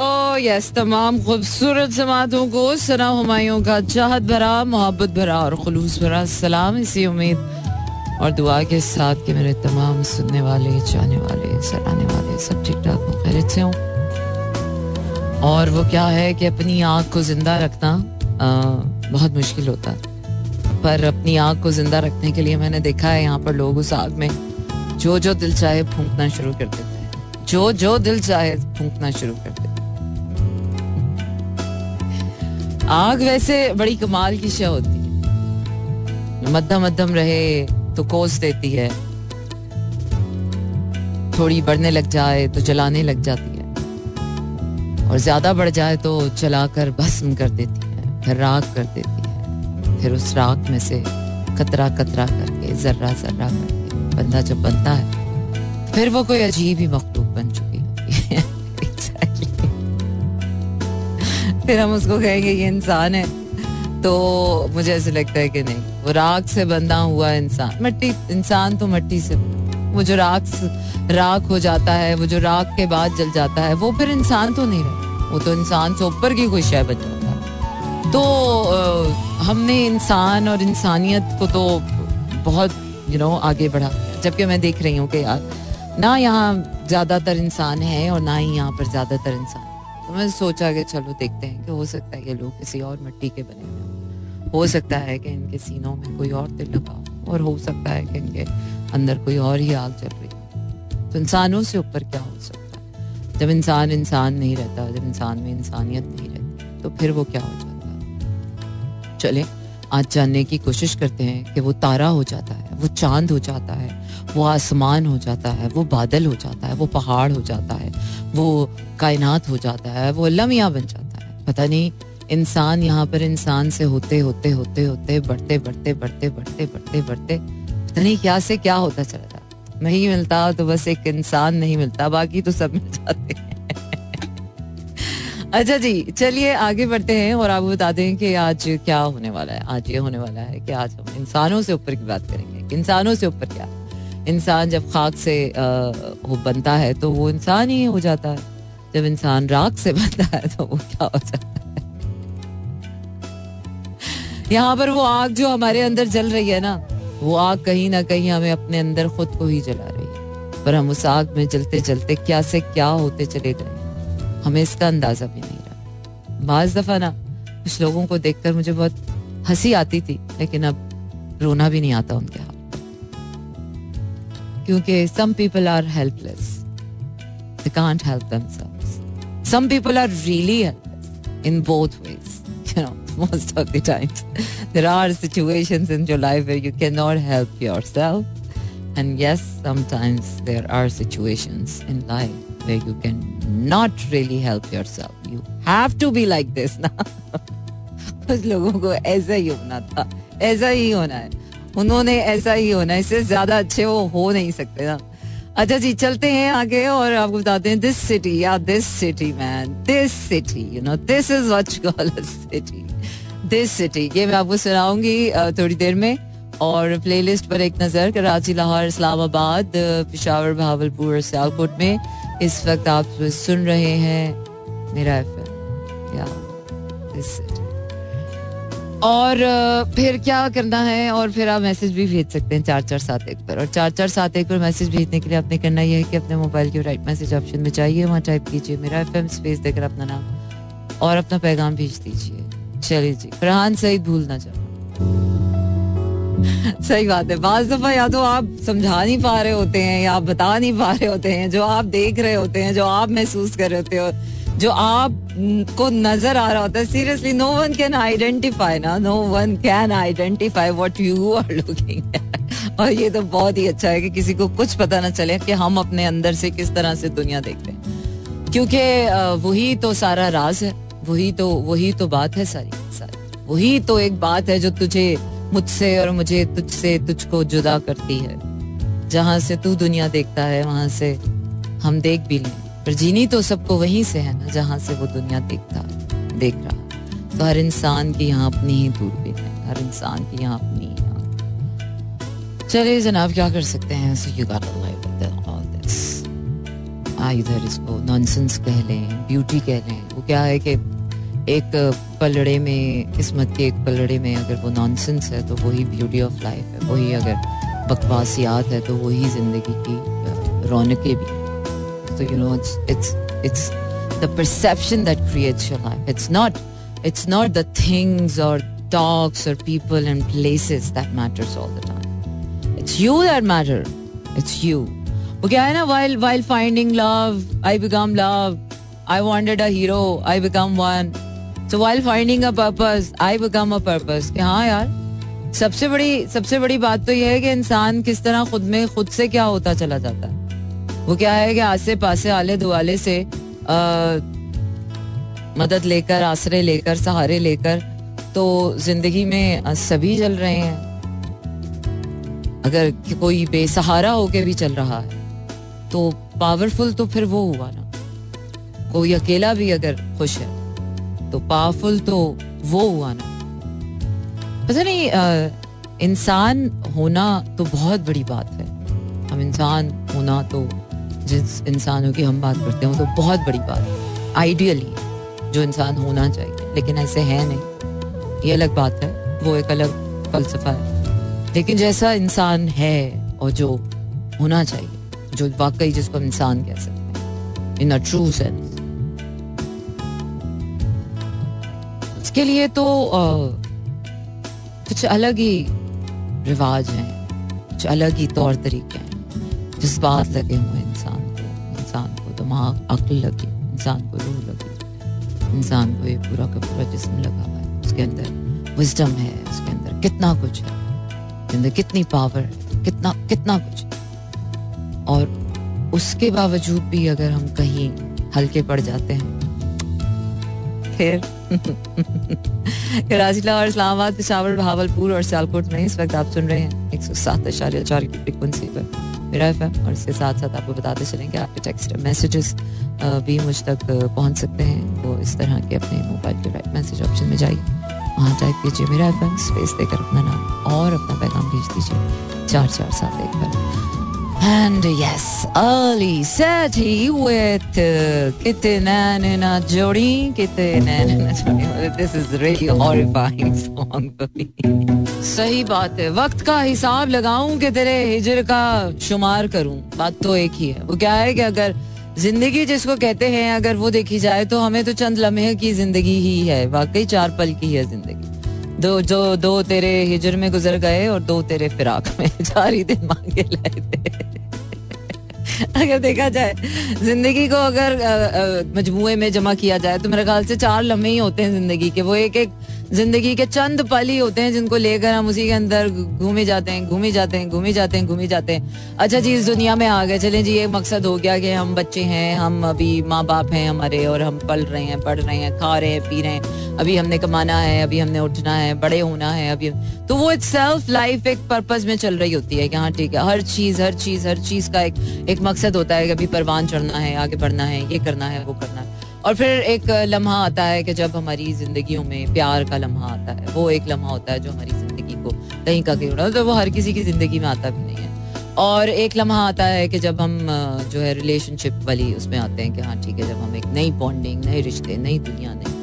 Yes तमाम खूबसूरत समातों को सना हमायों का चाहत भरा मोहब्बत भरा और खलूस भरा सलाम इसी उम्मीद और दुआ के साथ कि मेरे तमाम सुनने वाले जाने वाले सराहने वाले सब ठीक ठाक हो से हों और वो क्या है कि अपनी आँख को ज़िंदा रखना आ, बहुत मुश्किल होता पर अपनी आँख को ज़िंदा रखने के लिए मैंने देखा है यहाँ पर लोग उस आग में जो जो दिल चाहे फूंकना शुरू कर देते हैं जो जो दिल चाहे फूंकना शुरू कर देते आग वैसे बड़ी कमाल की शय होती है। मध्यम मध्यम रहे तो कोस देती है। थोड़ी बढ़ने लग जाए तो जलाने लग जाती है। और ज़्यादा बढ़ जाए तो चलाकर भस्म कर देती है, फिर राख कर देती है, फिर उस राख में से कतरा कतरा करके, जर्रा जर्रा करके, बंदा जब बनता है, फिर वो कोई अजीब ही मखलूक फिर हम उसको कहेंगे ये इंसान है। तो मुझे ऐसे लगता है कि नहीं वो राख से बंधा हुआ इंसान मट्टी इंसान तो मट्टी से वो जो राख राख हो जाता है वो जो राख के बाद जल जाता है वो फिर इंसान तो नहीं रहा वो तो इंसान से ऊपर की कोई शय बन जाता है। तो आ, हमने इंसान और इंसानियत को तो बहुत यू you नो know, आगे बढ़ा जबकि मैं देख रही हूँ कि यार ना यहाँ ज़्यादातर इंसान है और ना ही यहाँ पर ज़्यादातर इंसान तो मैं सोचा कि चलो देखते हैं कि हो सकता है ये लोग किसी और मिट्टी के बने हुए हो। सकता है कि इनके सीनों में कोई और दिल लगा हो, और हो सकता है कि इनके अंदर कोई और ही आग चल रही हो। तो इंसानों से ऊपर क्या हो सकता है? जब इंसान इंसान नहीं रहता, जब इंसान में इंसानियत नहीं रहती तो फिर वो क्या हो जाता है? चले, आज जानने की कोशिश करते हैं कि वो तारा हो जाता है, वो चाँद हो जाता है वो आसमान हो जाता है, वो बादल हो जाता है, वो पहाड़ हो जाता है, वो कायनात हो जाता है, वो लमिया बन जाता है। पता नहीं, इंसान यहाँ पर इंसान से होते होते होते होते, बढ़ते बढ़ते बढ़ते बढ़ते बढ़ते बढ़ते, पता नहीं क्या से क्या होता चला जाता नहीं मिलता तो बस एक इंसान नहीं मिलता, बाकी तो सब मिल जाते हैं। अच्छा जी, चलिए आगे बढ़ते हैं और आपको बता दें कि आज क्या होने वाला है, आज ये होने वाला है कि आज हम इंसानों से ऊपर की बात करेंगे, इंसानों से ऊपर क्या इंसान जब खाक से वो बनता है तो वो इंसान ही हो जाता है। जब इंसान राख से बनता है तो वो क्या हो जाता है? यहाँ पर वो आग जो हमारे अंदर जल रही है ना, वो आग कहीं ना कहीं हमें अपने अंदर खुद को ही जला रही है। पर हम उस आग में जलते जलते क्या से क्या होते चले गए। हमें इसका अंदाज़ा भी नहीं रहा। बाज दफ़ा ना, कुछ लोगों को देखकर मुझे बहुत हँसी आती थी, लेकिन अब रोना भी नहीं आता उनके क्योंकि some people are helpless they can't help themselves some people are really helpless in both ways you know most of the times there are situations in your life where you cannot help yourself and yes sometimes there are situations in life where you can not really help yourself you have to be like this ना कुछ लोगों को ऐसा ही होना था ऐसा ही होना है उन्होंने ऐसा ही होना इससे ज़्यादा अच्छे वो हो नहीं सकते ना। अच्छा जी, चलते हैं आगे और आपको बताते हैं दिस सिटी या this city man this city you know this is what call city this city ये मैं आपको सुनाऊँगी थोड़ी देर में और प्लेलिस्ट पर एक नज़र, कराची, लाहौर, इस्लामाबाद, पिशावर भावलपुर और सियालकोट में इस वक्त आप सुन रहे हैं मेरा एफ़ या दिस सिटी और फिर क्या करना है? और फिर आप मैसेज भी भेज सकते हैं चार चार सात एक पर। और चार चार सात एक पर मैसेज भेजने के लिए आपने करना यह है कि अपने मोबाइल के राइट मैसेज ऑप्शन में चाहिए वहाँ टाइप कीजिए, मेरा एफ़ स्पेस देकर अपना नाम और अपना पैगाम भेज दीजिए। चलिए जी, फरहान सईद भूलना चाहो सही बात है, बाज दफ़ा या तो आप समझा नहीं पा रहे होते हैं या आप बता नहीं पा रहे होते हैं, जो आप देख रहे होते हैं, जो आप महसूस कर रहे होते हो। जो आप को नज़र आ रहा होता है seriously no one can identify ना no one can identify what you are looking और ये तो बहुत ही अच्छा है कि किसी को कुछ पता ना चले कि हम अपने अंदर से किस तरह से दुनिया देखते हैं। क्योंकि वही तो सारा राज है, वही तो वही तो बात है सारी सारी वही तो एक बात है जो तुझे, मुझसे और मुझे तुझसे, तुझको जुदा करती है। जहाँ से तू दुनिया देखता है, वहाँ से हम देख भी लें। पर जीनी तो सबको वहीं से है ना, जहाँ से वो दुनिया देखता, देख रहा। तो हर इंसान की यहाँ अपनी ही दूरबीन है, हर इंसान की यहाँ अपनी ही चलिए जनाब, क्या कर सकते हैं? इधर इसको नॉनसेंस कह लें ब्यूटी कह लें। वो क्या है कि एक पलड़े में, किस्मत के एक पलड़े में अगर वो नॉनसेंस है तो वही ब्यूटी ऑफ़ लाइफ है। वही अगर बकवासियात है तो वही ज़िंदगी की रौनकें भी। तो you know it's it's it's the perception that creates your life it's not it's not the things और talks or people and places that matters all the time. It's you that matter. It's you. वो क्या है ना while while finding love, I become love. I wanted a hero. I become one. So while finding a purpose, I become a purpose. कि हाँ यार सबसे बड़ी सबसे बड़ी बात तो यह है कि इंसान किस तरह खुद में खुद से क्या होता चला जाता है वो क्या है कि आसे पासे आले दुआले से आ, मदद लेकर आसरे लेकर सहारे लेकर तो ज़िंदगी में सभी चल रहे हैं। अगर कोई बेसहारा होके भी चल रहा है तो पावरफुल तो फिर वो हुआ ना। कोई अकेला भी अगर खुश है तो पावरफुल तो वो हुआ ना। पता नहीं इंसान होना तो बहुत बड़ी बात है। हम इंसान होना तो जिस इंसानों की हम बात करते हैं वो तो बहुत बड़ी बात। है आइडियली जो इंसान होना चाहिए लेकिन ऐसे है नहीं। ये अलग बात है वो एक अलग फलसफा है। लेकिन जैसा इंसान है और जो होना चाहिए जो वाकई जिसको इंसान कह सकते हैं इन अ ट्रू सेंस इसके लिए तो आ, कुछ अलग ही रिवाज हैं कुछ अलग ही तौर तरीके हैं जज्बात लगे हुए इंसान दिमाग अक्ल लगे, इंसान को रूह लगे। इंसान को ये पूरा का पूरा जिस्म लगा हुआ है। उसके अंदर विजडम है, उसके अंदर कितना कुछ है। उसके अंदर कितनी पावर है, कितना कितना कुछ और उसके बावजूद भी अगर हम कहीं हल्के पड़ जाते हैं, फिर कराची लाहौर इस्लामाबाद, पिशावर भावलपुर और सियालकोट में इस वक्त आप सुन रहे हैं एक सौ सात अशार्य चार की फ्रिक्वेंसी पर। मेरा एफ़ और इसके साथ साथ आपको बताते चलेंगे आपके टेक्स्ट मैसेजेस भी मुझ तक पहुँच सकते हैं वो इस तरह के अपने मोबाइल के राइट मैसेज ऑप्शन में जाइए वहाँ टाइप कीजिए मेरा एफ़ स्पेस देकर अपना नाम और अपना पैगाम भेज दीजिए चार चार सात एक पर And yes, early he with uh, Kittenanina Jodi, Kittenanina Jodi. This is really horrifying song for me. सही बात है। वक्त का हिसाब लगाऊँ कि तेरे हिजर का शुमार करूँ? बात तो एक ही है। वो क्या है कि अगर ज़िंदगी जिसको कहते हैं, अगर वो देखी जाए तो हमें तो चंद लम्हे की ज़िंदगी ही है। वाकई चार पल की है ज़िंदगी। दो, जो, दो तेरे हिजर में गुजर गए और दो तेरे फिराक में। चार ही दिन मांगे लाए थे। अगर देखा जाए, ज़िंदगी को अगर मजमुए में जमा किया जाए तो मेरे ख्याल से चार लम्हे ही होते हैं ज़िंदगी के। वो एक एक ज़िंदगी के चंद पल ही होते हैं जिनको लेकर हम उसी के अंदर घूमे जाते हैं, घूमे जाते हैं, घूमे जाते हैं, घूमे जाते हैं। अच्छा जी, इस दुनिया में आ गए। चलें जी, ये मकसद हो गया कि हम बच्चे हैं, हम अभी माँ बाप हैं हमारे और हम पल रहे हैं, पढ़ रहे हैं, खा रहे हैं, पी रहे हैं। अभी हमने कमाना है, अभी हमने उठना है, बड़े होना है, अभी तो वो इट सेल्फ लाइफ एक पर्पज में चल रही होती है कि हाँ ठीक है, हर चीज़ हर चीज़ हर चीज़ का एक एक मकसद होता है कि अभी परवान चढ़ना है, आगे बढ़ना है, ये करना है, वो करना है। और फिर एक लम्हा आता है कि जब हमारी जिंदगियों में प्यार का लम्हा आता है, वो एक लम्हा होता है जो हमारी ज़िंदगी को कहीं का कहीं उड़ा तो वो हर किसी की ज़िंदगी में आता भी नहीं है। और एक लम्हा आता है कि जब हम जो है रिलेशनशिप वाली उसमें आते हैं कि हाँ ठीक है, जब हम एक नई बॉन्डिंग नए रिश्ते, नई दुनिया नई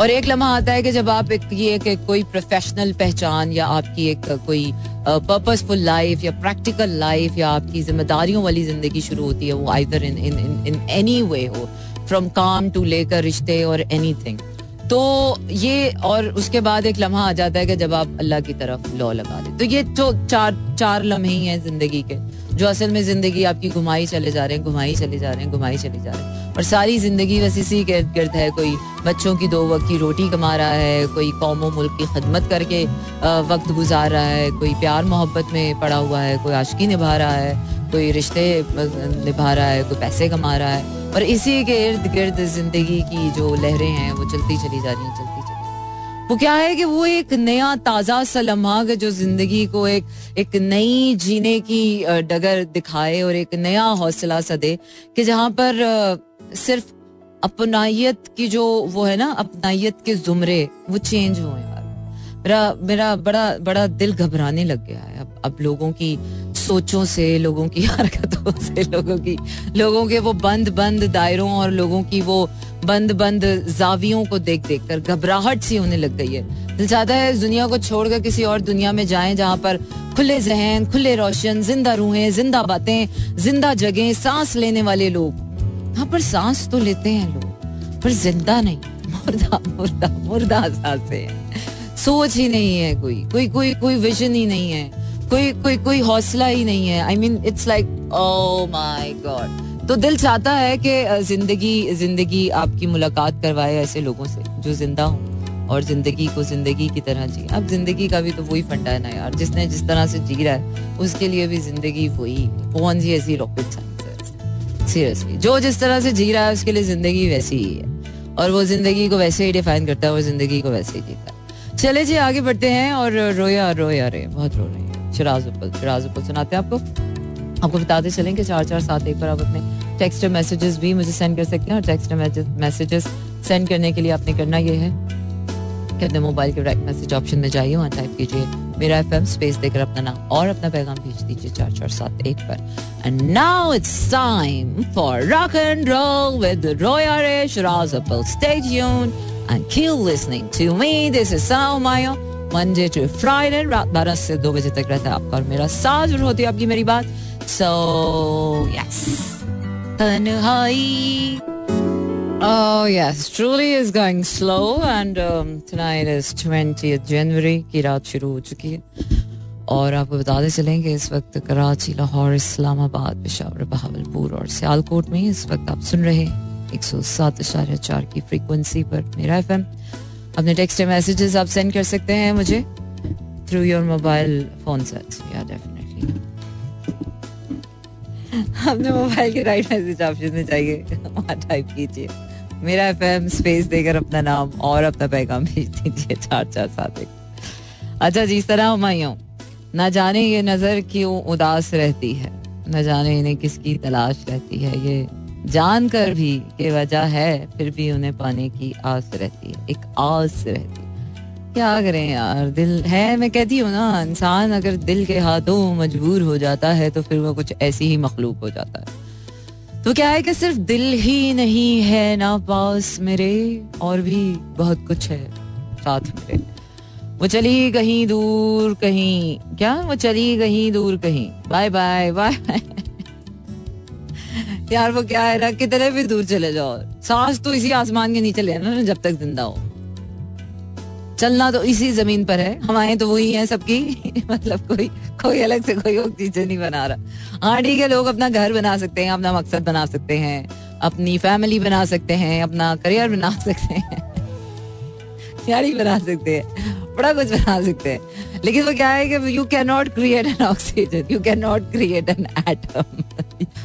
और एक लम्हा आता है कि जब आप एक, ये एक कोई प्रोफेशनल पहचान या आपकी एक कोई पर्पसफुल लाइफ या प्रैक्टिकल लाइफ या आपकी जिम्मेदारियों वाली ज़िंदगी शुरू होती है, वो either in in in any way हो फ्रॉम काम टू लेकर रिश्ते और एनी थिंग तो ये और उसके बाद एक लम्हा आ जाता है कि जब आप अल्लाह की तरफ़ लॉ लगा दे। तो ये तो चार चार लम्हे ही हैं ज़िंदगी के, जो असल में ज़िंदगी आपकी घुमाई चले जा रहे हैं, घुमाई चले जा रहे हैं, घुमाई चले जा रहे हैं। और सारी ज़िंदगी बस इसी के गिर्द है, कोई बच्चों की दो वक्त की रोटी कमा रहा है, कोई कौमों मुल्क की खदमत करके वक्त गुजार रहा है, कोई प्यार मोहब्बत में पड़ा हुआ है, कोई आशकी निभा रहा है, कोई रिश्ते निभा रहा है, कोई पैसे कमा रहा है। और इसी के इर्द गिर्द ज़िंदगी की जो लहरें हैं, वो चलती चली जा रही हैं, चलती चली वो क्या है कि वो एक नया ताज़ा सा लम्हा जो ज़िंदगी को एक एक नई जीने की डगर दिखाए और एक नया हौसला सा दे कि जहाँ पर सिर्फ़ अपनाइत की जो वो है ना, अपनाइत के जुमरे, वो चेंज हुए यार। मेरा मेरा बड़ा बड़ा दिल घबराने लग गया है अब अब लोगों की सोचों से, लोगों की हरकतों से, लोगों की, लोगों के वो बंद बंद दायरों और लोगों की वो बंद बंद जावियों को देख देख कर घबराहट सी होने लग गई है। दिल चाहता है दुनिया को छोड़कर किसी और दुनिया में जाएँ जहाँ पर खुले जहन, खुले रोशन, ज़िंदा रूहें, ज़िंदा बातें, ज़िंदा जगह सांस लेने वाले लोग। यहाँ पर सांस तो लेते हैं लोग, पर ज़िंदा नहीं, मुर्दा मुर्दा मुर्दा साँसें सोच ही नहीं है कोई कोई कोई कोई विजन ही नहीं है। कोई कोई कोई हौसला ही नहीं है। I mean it's like oh my God तो दिल चाहता है कि ज़िंदगी ज़िंदगी आपकी मुलाकात करवाए ऐसे लोगों से, जो ज़िंदा हो और ज़िंदगी को ज़िंदगी की तरह जी अब ज़िंदगी का भी तो वही फंडा है ना यार। जिसने जिस तरह से जी रहा है, उसके लिए भी ज़िंदगी वही कौन सी ऐसी रॉकेट सीरियसली जो जिस तरह से जी रहा है, उसके लिए ज़िंदगी वैसी ही है। और वो ज़िंदगी को वैसे ही डिफाइन करता है और ज़िंदगी को वैसे ही जीता है। चले जी, आगे बढ़ते हैं और रोया रोया रे, बहुत रो रहे चिराज उपल सुनाते हैं आपको। आपको बताते चलें कि चार चार, सात, एक पर आप अपने टेक्स्ट मैसेजेस भी मुझे सेंड कर सकते हैं और टेक्स्ट मैसेजेस सेंड करने के लिए आपने करना ये है कि अपने मोबाइल के राइट मैसेज ऑप्शन में जाइए, वहाँ टाइप कीजिए, मेरा एफ़ एम स्पेस देकर अपना नाम और अपना पैगाम भेज दीजिए, चार चार, सात, एक पर and now it's time for rock and roll with Roya Ray Shiraz upper stay tuned and keep listening to me this is साउ मायो मंडे टू फ्राइडे रात बारह से दो बजे तक रहता है आपका और मेरा साथ ज़रूर होती है आपकी मेरी बात। So yes Oh yes, truly is going slow and um, tonight is 20th January की रात शुरू हो चुकी है। और आपको बताते चलेंगे इस वक्त कराची लाहौर इस्लामाबाद पेशावर बहावलपुर और सियालकोट में इस वक्त आप सुन रहे हैं एक सौ सात चार की फ्रीक्वेंसी पर मेरा एफ़ अपने टेक्स्ट मैसेजेस आप सेंड कर सकते हैं मुझे through your mobile phone sets या डेफिनेटली अपने मोबाइल के राइट मैसेज ऑप्शन में जाइए वहाँ टाइप कीजिए। मेरा एफ़ एम स्पेस देकर अपना नाम और अपना पैगाम भेज दीजिए चार चार सात एक। अच्छा जी तरह हुमायूं ना जाने ये नज़र क्यों उदास रहती है? न जाने इन्हें किसकी तलाश रहती है? ये जानकर भी के वजह है, फिर भी उन्हें पाने की आस रहती है, एक आस रहती है। क्या करें यार, दिल है, मैं कहती हूँ ना, इंसान अगर दिल के हाथों मजबूर हो जाता है तो फिर वो कुछ ऐसी ही मखलूक हो जाता है। तो क्या है कि सिर्फ़ दिल ही नहीं है, ना पास मेरे, और भी बहुत कुछ है साथ मेरे। वो चली कहीं दूर कहीं, क्या? वो चली कहीं दूर कहीं। बाय बाय बाय बाय यार वो क्या है ना, कितने भी दूर चले जाओ। सांस तो इसी आसमान के नीचे लेना ना, जब तक ज़िंदा हो। चलना तो इसी ज़मीन पर है। हमारे तो वही है सबकी। मतलब कोई कोई अलग से कोई चीज़ें नहीं बना रहा। हाँ ठीक है, लोग अपना घर बना सकते हैं, अपना मकसद बना सकते हैं, अपनी फैमिली बना सकते हैं, अपना करियर बना सकते हैं। यार ही बना सकते हैं। बड़ा कुछ बना सकते हैं। लेकिन वो क्या है कि you can not create an oxygen you can not create an atom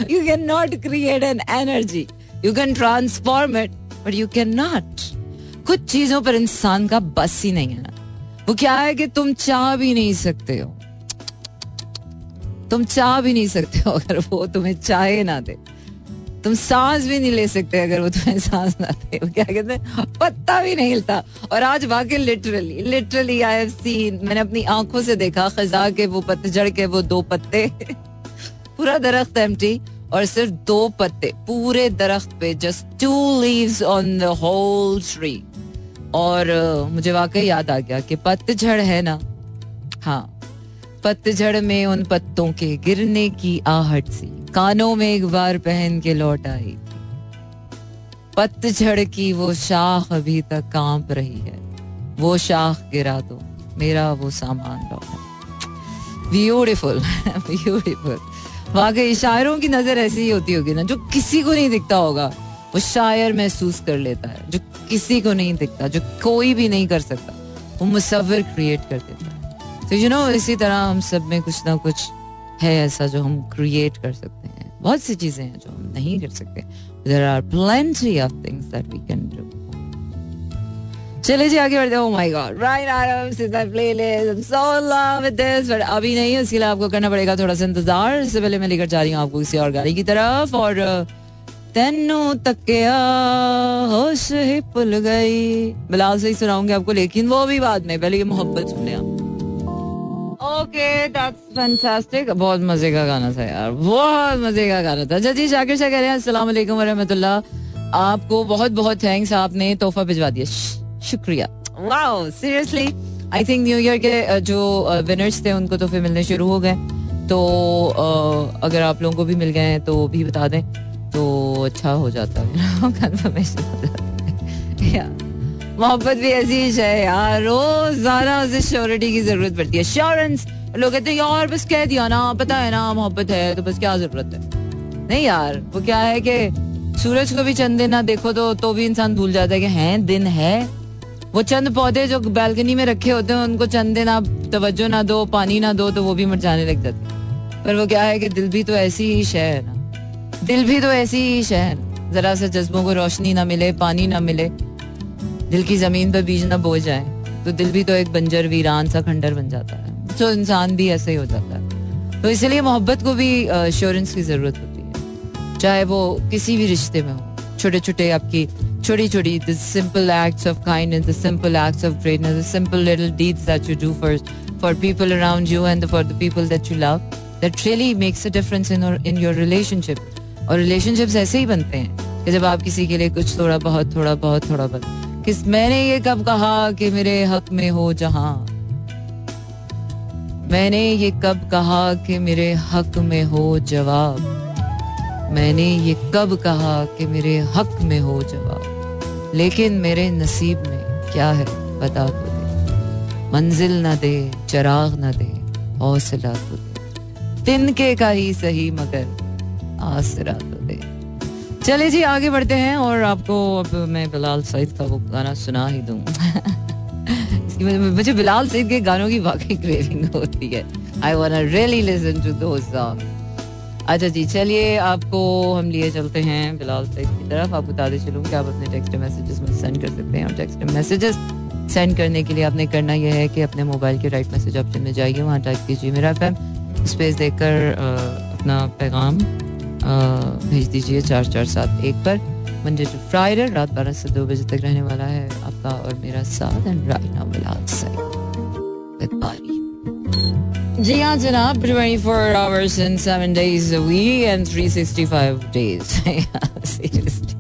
you can not create an energy you can transform it but you can not कुछ चीज़ों पर इंसान का बस ही नहीं है ना। वो क्या है कि तुम चाह भी नहीं सकते हो। तुम चाह भी नहीं सकते हो, अगर वो तुम्हें चाहे ना दे। तुम सांस भी नहीं ले सकते अगर वो तुम्हें सांस ना दे। क्या कहते हैं? पत्ता भी नहीं हिलता। और आज वाकई literally literally I have seen मैंने अपनी आँखों से देखा खजा के वो पतझड़ के वो दो पत्ते। पूरा दरख्त एम्प्टी और सिर्फ़ दो पत्ते पूरे दरख्त पे just two leaves on the whole tree और uh, मुझे वाकई याद आ गया कि पतझड़ है ना? हाँ पतझड़ में उन पत्तों के गिरने की आहट सी। कानों में एक बार पहन के लौट आई पतझड़ की वो शाख अभी तक काँप रही है। वो शाख गिरा दो, मेरा वो सामान लौटा ब्यूटिफुल ब्यूटिफुल वाकई, शायरों की नज़र ऐसी ही होती होगी ना, जो किसी को नहीं दिखता होगा। वो शायर महसूस कर लेता है, जो किसी को नहीं दिखता, जो कोई भी नहीं कर सकता। वो मुसवर क्रिएट कर देता है। तो यू नो इसी तरह हम सब में कुछ ना कुछ है ऐसा जो हम क्रिएट कर सकते हैं। बहुत सी चीज़ें हैं जो हम नहीं कर सकते। There are plenty of things that we can do चले जी, आगे बढ़ते हो। My god right आरम since I playlist so love with this but अभी नहीं, उसके लिए आपको करना पड़ेगा थोड़ा सा इंतज़ार। इससे पहले मैं लेकर जा रही हूँ आपको किसी और गाड़ी की तरफ़, और तेनू तकिया होश ही भुल गई। बिलाल से ही सुनाऊँगी आपको, लेकिन वो भी बाद में, पहले ये मोहब्बत सुन लिया ओके दैट्स फैंटास्टिक बहुत मज़े का गाना था यार। बहुत मज़े का गाना था। जी जाकिर शाह कह रहे हैं, अस्सलाम वालेकुम वरहमतुल्लाह आपको बहुत बहुत थैंक्स आपने तोहफा भिजवा दिया। शुक्रिया। Wow seriously I think new year के जो विनर्स थे, उनको तोहफे मिलने शुरू हो गए। तो अगर आप लोगों को भी मिल गए हैं तो भी बता दें। तो अच्छा हो जाता है। कंफर्मेशन हो जाता है। मोहब्बत भी ऐसी है यार। रोज़ाना उसे श्योरिटी की ज़रूरत पड़ती है। श्योरेंस लोग कहते हैं, यार, बस कह दिया ना, पता है ना, मोहब्बत है तो बस क्या ज़रूरत है? नहीं यार, वो क्या है कि सूरज को भी चंद दिन ना देखो तो तो भी इंसान भूल जाता है कि हैं, दिन है। वो चंद पौधे जो बैल्कनी में रखे होते हैं, उनको चंद दिन आप तवज्जो ना दो, पानी ना दो तो वो भी मुरझाने लग जाते पर वो क्या है कि दिल भी तो ऐसी ही शह है ना। दिल भी तो ऐसी ही शह है जरा सा जज्बों को रोशनी ना मिले, पानी ना मिले। दिल की ज़मीन पर बीज ना बो जाए तो दिल भी तो एक बंजर वीरान सा खंडर बन जाता है। तो इंसान भी ऐसे ही हो जाता है। तो इसलिए मोहब्बत को भी श्योरेंस की ज़रूरत होती है। चाहे वो किसी भी रिश्ते में हो छोटे छोटे आपकी छोटी छोटी the simple acts of kindness the simple acts of greatness the simple little deeds that you do for for people around you and for the people that you love that really makes a difference in in your relationship और relationships ऐसे ही बनते हैं कि जब आप किसी के लिए कुछ थोड़ा बहुत थोड़ा बहुत थोड़ा बहुत किस मैंने ये कब कहा कि मेरे हक में हो जहाँ? मैंने ये कब कहा कि मेरे हक में हो जवाब? मैंने ये कब कहा कि मेरे हक में हो जवाब? लेकिन मेरे नसीब में क्या है बता तो दे। मंजिल न दे, चराग न दे, हौसला तो दे। तिनके का ही सही मगर आसरा तो चलिए जी, आगे बढ़ते हैं और आपको अब मैं बिलाल सईद का वो गाना सुना ही दूँ। मुझे बिलाल सईद के गानों की वाकई क्रेविंग होती है। I want really listen to song अच्छा जी, चलिए आपको हम लिए चलते हैं बिलाल सईद की तरफ़। आप बताते चलूँ कि, आप अपने टेक्स्ट मैसेजेस में सेंड कर सकते हैं। और टेक्स्ट मैसेजेस सेंड करने के लिए आपने करना यह है कि अपने मोबाइल के राइट मैसेज ऑप्शन में जाइए। वहाँ टाइप कीजिए मेरा फैम स्पेस देखकर अपना पैगाम भेज दीजिए चार चार सात एक पर। मंडे टू फ्राइडे रात बारह से दो बजे तक रहने वाला है आपका और मेरा साथ एंड राइट नाउ विद जी हाँ जनाब 24 hours and 7 days a week and 365 days. Seriously.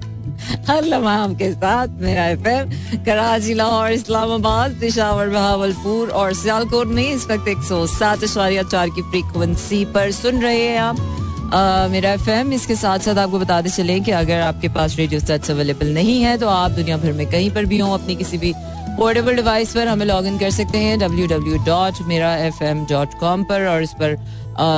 हर लम्हा आपके साथ मेरा एफएम कराची लाहौर इस्लामाबाद पिशावर बहावलपुर और सियालकोट में इस वक्त एक सौ सात अशारिया चार की फ्रीक्वेंसी पर सुन रहे हैं आप। मेरा एफ़ एम इसके साथ साथ आपको बताते चले कि अगर आपके पास रेडियो सेट्स अवेलेबल नहीं है तो आप दुनिया भर में कहीं पर भी हो, अपनी किसी भी पोर्टेबल डिवाइस पर हमें लॉग इन कर सकते हैं W W dot Mera F M dot com पर और इस पर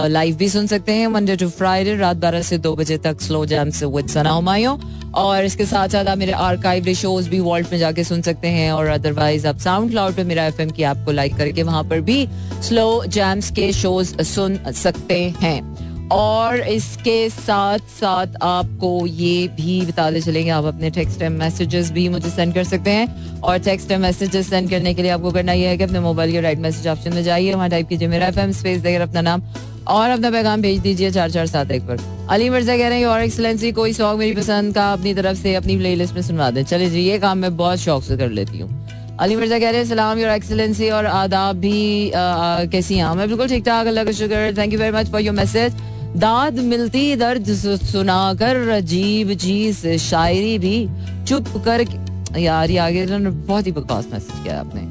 लाइव भी सुन सकते हैं। मंडे टू फ्राइडे रात बारह से दो बजे तक स्लो जैम से विद सना हुमायूं और इसके साथ साथ आप मेरे आर्काइव शोज़ भी वॉल्ट में जाके सुन सकते हैं और अदरवाइज़ आप साउंड क्लाउड पे मेरा एफ़ की ऐप को लाइक करके वहाँ पर भी स्लो जैम्स के शोज़ सुन सकते हैं। और इसके साथ साथ आपको ये भी बताते चलेंगे आप अपने टेक्स्ट एंड मैसेजेस भी मुझे सेंड कर सकते हैं। और टेक्स्ट एंड मैसेजेस सेंड करने के लिए आपको करना यह है कि अपने मोबाइल के राइट मैसेज ऑप्शन में जाइए वहाँ टाइप कीजिए मेरा एफएम स्पेस देकर अपना नाम और अपना पैगाम भेज दीजिए चार चार सात एक पर। अली मिर्ज़ा कह रहे हैं और एक्सलेंसी कोई सॉन्ग मेरी पसंद का अपनी तरफ़ से अपनी प्लेलिस्ट में सुनवा दें। चले जी ये काम मैं बहुत शौक से कर लेती हूँ। अली मिर्ज़ा कह रहे हैं सलाम योर एक्सलेंसी और आदाब भी आ, आ, कैसी हैं? मैं बिल्कुल ठीक ठाक अल्लाह का शुक्र thank you very much for your message दाद मिलती दर्द सुनाकर, अजीब चीज़, शायरी भी चुप कर यार, ये आगे बहुत ही बकवास मैसेज किया आपने।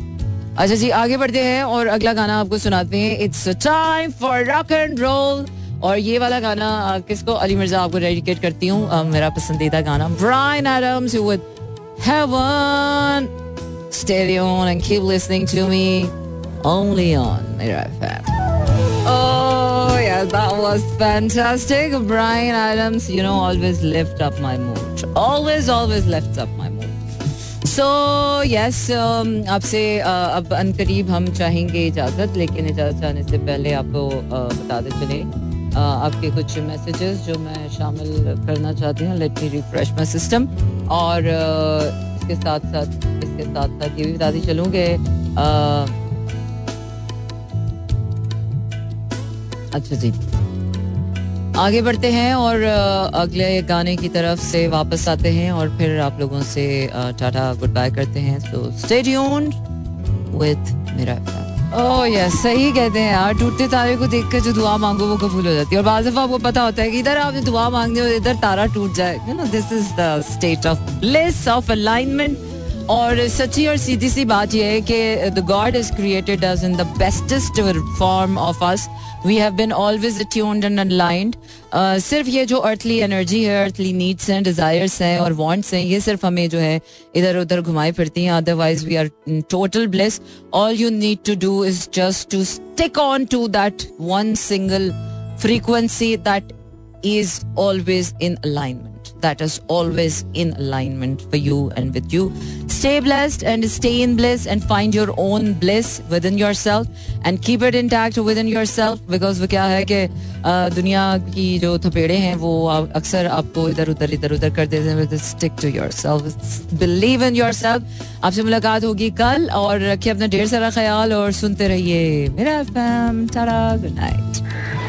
अच्छा जी, आगे बढ़ते हैं और अगला गाना आपको सुनाते हैं। It's time for rock and roll और ये वाला गाना किसको? अली मिर्ज़ा आपको डेडिकेट करती हूँ। मेरा पसंदीदा गाना Bryan Adams with Heaven Stay on and keep listening to me only on Mira. That was fantastic. Brian Adams, you know, always lift up my mood. Always, always lifts up my mood. So so, yes yes, um, आपसे अब अनकरीब हम चाहेंगे इजाज़त लेकिन इजाज़त चाहने से पहले आपको बताते चले आपके कुछ मैसेजेस जो मैं शामिल करना चाहती हूँ let me refresh my system और इसके साथ साथ इसके साथ साथ ये भी बताती चलूँ कि अच्छा जी। आगे बढ़ते हैं और अगले गाने की तरफ़ से वापस आते हैं और फिर आप लोगों से टाटा गुड बाय करते हैं। तो स्टे विद मेरा ओह यस सही कहते हैं यार। टूटते तारे को देख कर जो दुआ मांगो, वो कबूल हो जाती है। और बाज़ दफ़ा आपको पता होता है कि इधर आपने दुआ मांगनी हो इधर तारा टूट जाए। You know this is the state of bliss of alignment और सच्ची और सीधी सी बात यह है कि the god is created us in the bestest form of us we have been always attuned and unlined सिर्फ़ ये जो अर्थली एनर्जी है अर्थली नीड्स हैं डिजायर्स हैं और वांट्स हैं, ये सिर्फ़ हमें जो है इधर उधर घुमाई फिरती हैं। Otherwise we are total bless all you need to do is just to stick on to that one single frequency that is always in alignment. That is always in alignment for you and with you. Stay blessed and stay in bliss and find your own bliss within yourself and keep it intact within yourself because वो क्या है कि दुनिया की जो थपेड़े हैं वो अक्सर आपको इधर उधर इधर उधर कर देते हैं stick to your self believe in your self आपसे मुलाकात होगी कल और रखिए अपना ढेर सारा ख्याल और सुनते रहिए मेरा फैम टाटा गुड नाइट